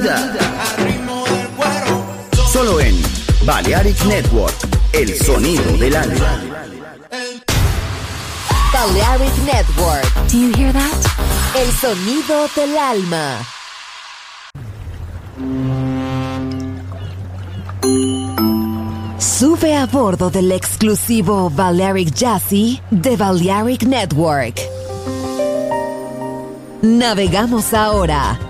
vida. Solo en Balearic Network, el sonido del alma. Balearic Network. Do you hear that? El sonido del alma. Sube a bordo del exclusivo Balearic Jazzy de Balearic Network. Navegamos ahora.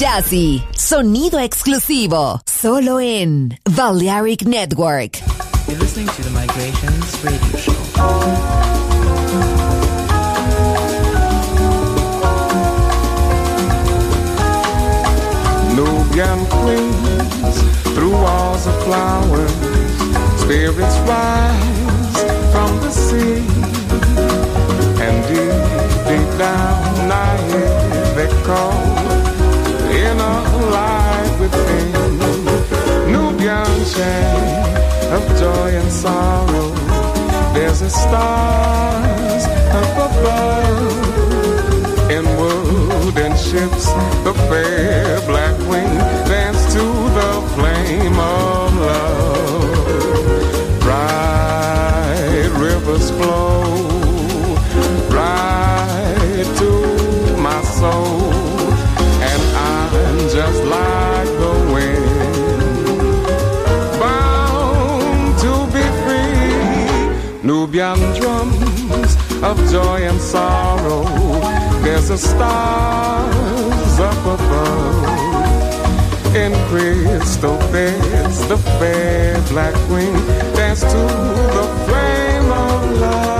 Jazzy, sonido exclusivo, solo en Balearic Network. You're listening to the Migrations Radio Show. Nubian queens through walls of flowers, spirits rise from the sea, and deep, deep down I hear they call of joy and sorrow. There's a stars up above. In wooden ships, the fair black wing joy and sorrow. There's a stars up above. In crystal beds, the fair black wing dance to the flame of love.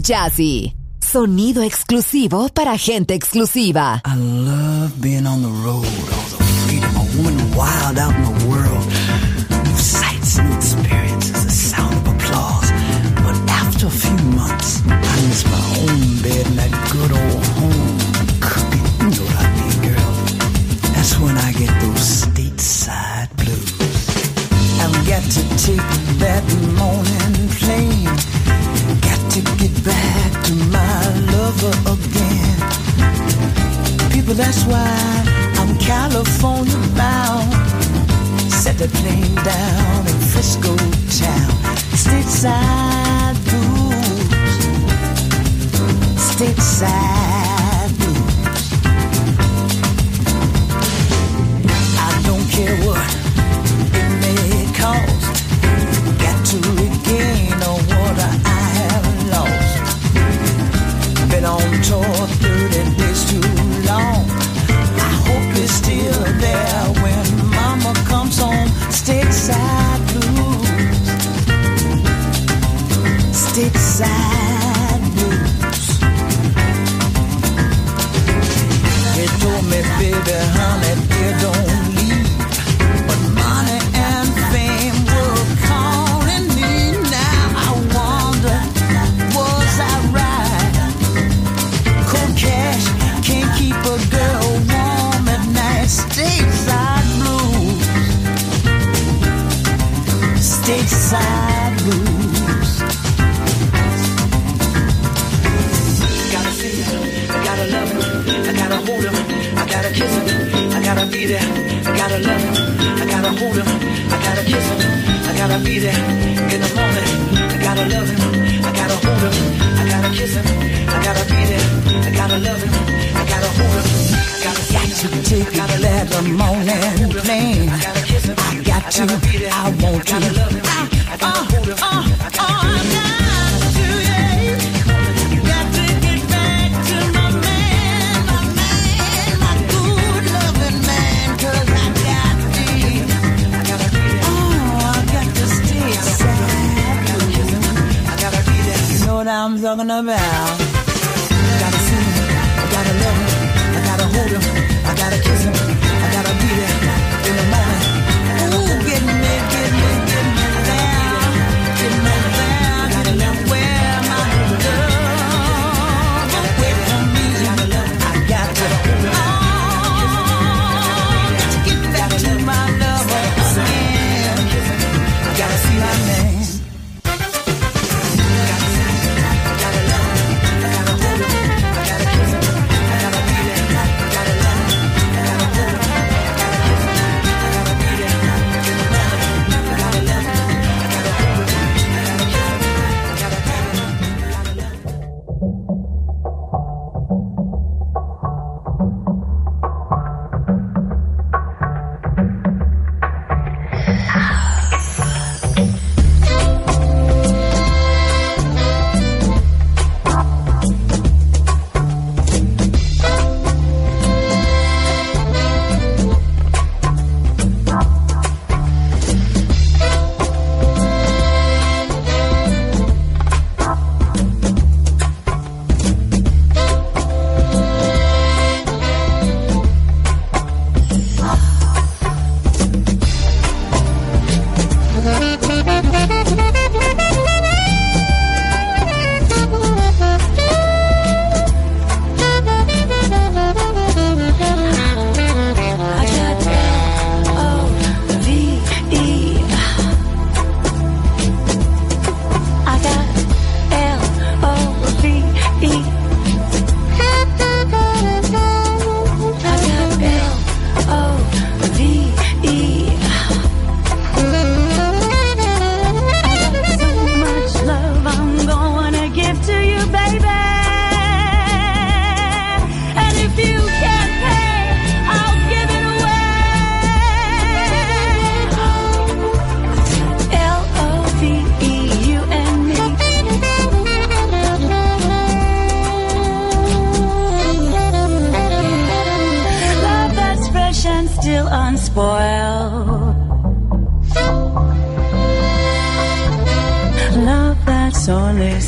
Jazzy. Sonido exclusivo para gente exclusiva. I love being on the road, all the freedom, wild out in the world. That's why I'm California bound. Set the plane down in Frisco town. Stateside blues. Stateside.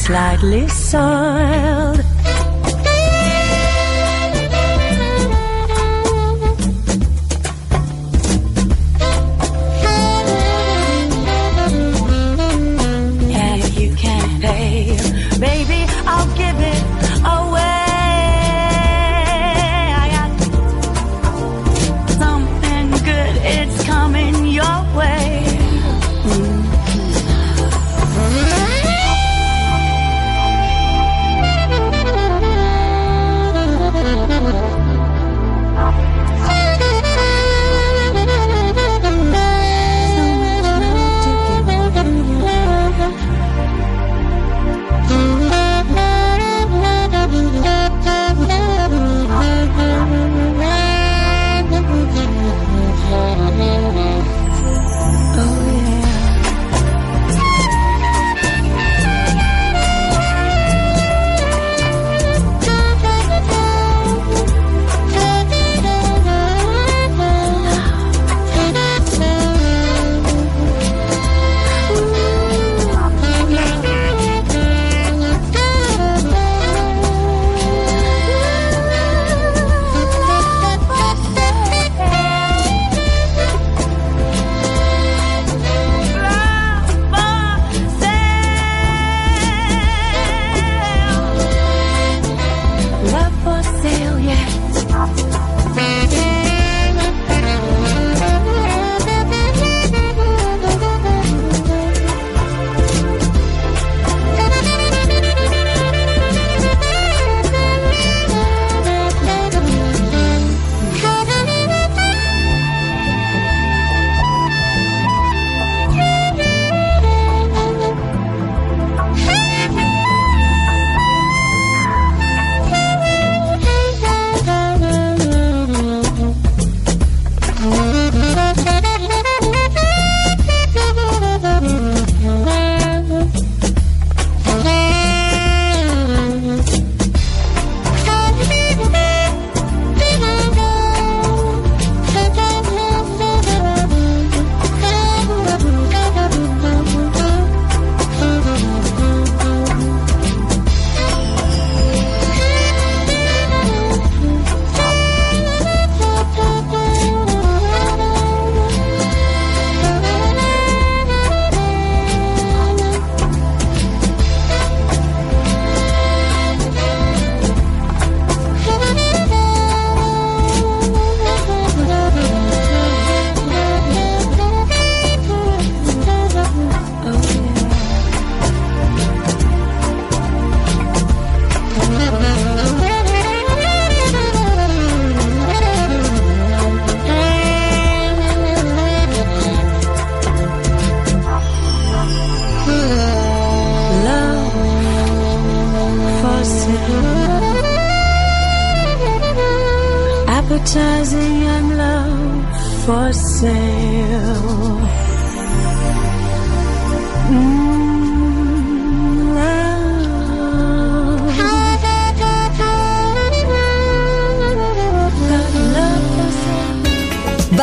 slightly soiled.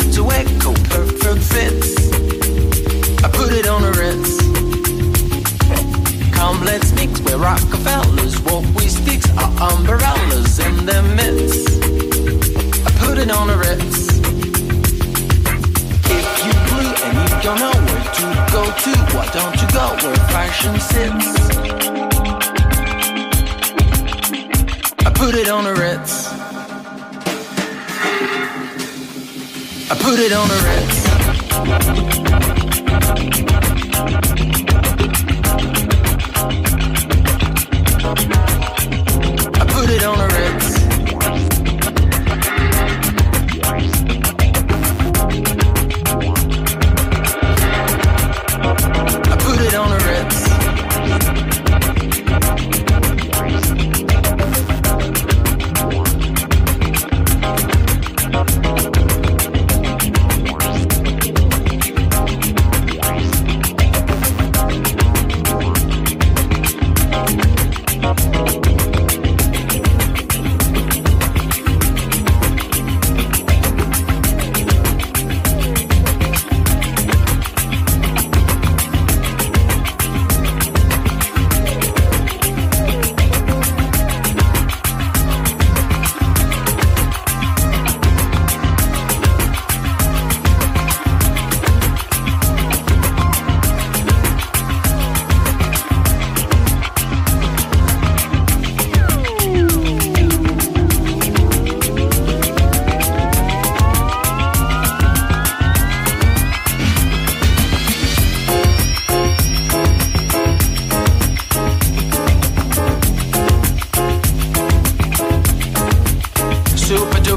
Echo, perfect fits. I put it on a Ritz. Come, let's mix where Rockefellers walk with sticks, our umbrellas in their midst. I put it on a Ritz. If you blue and you don't know where to go to, why don't you go where fashion sits? I put it on a Ritz. I put it on a Ritz.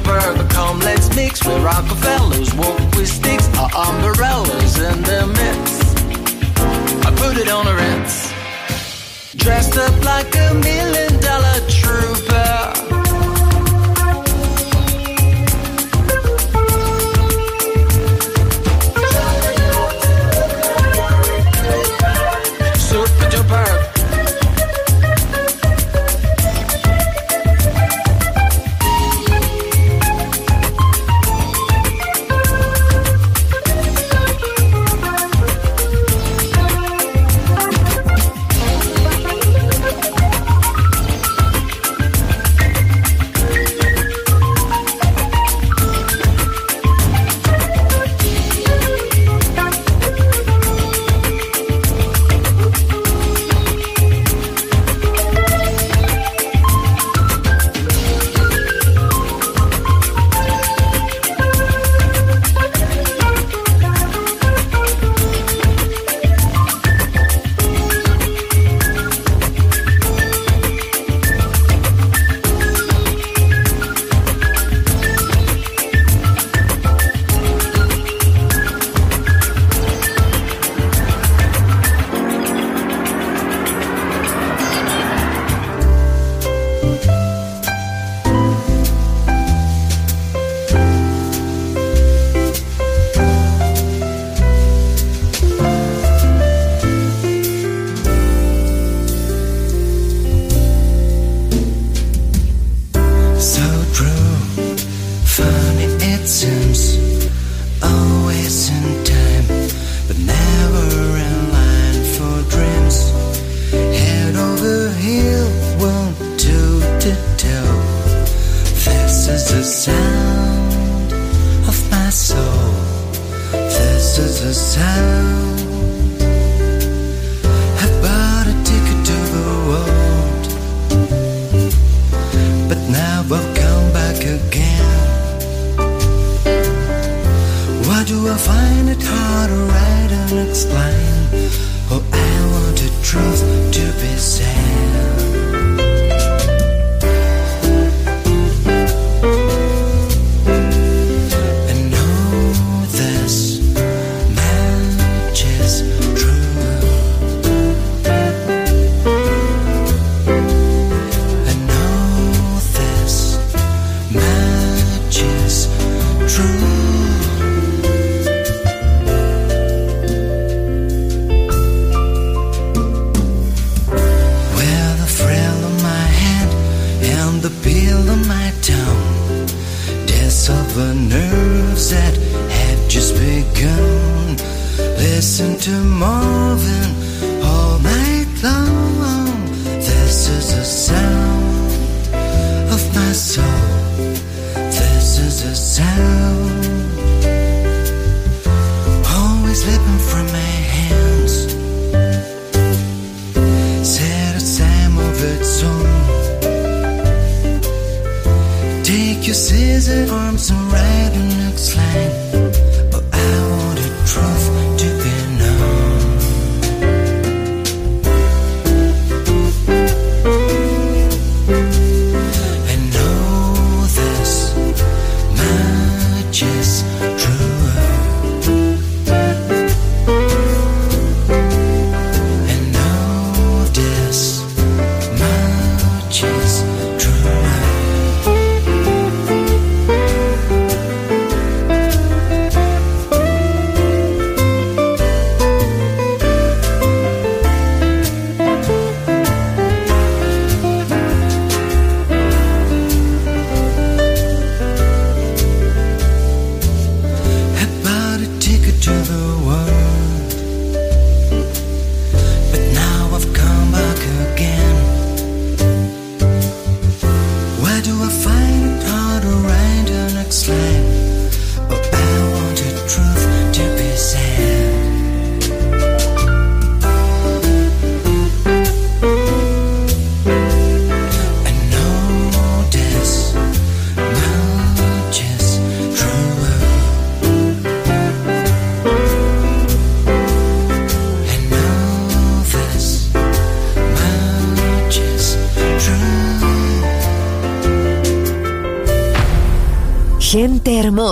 Come let's mix with Rockefellers, walk with sticks, our umbrellas in the mix. I put it on a rinse. Dressed up like a million dollar trooper. The sound.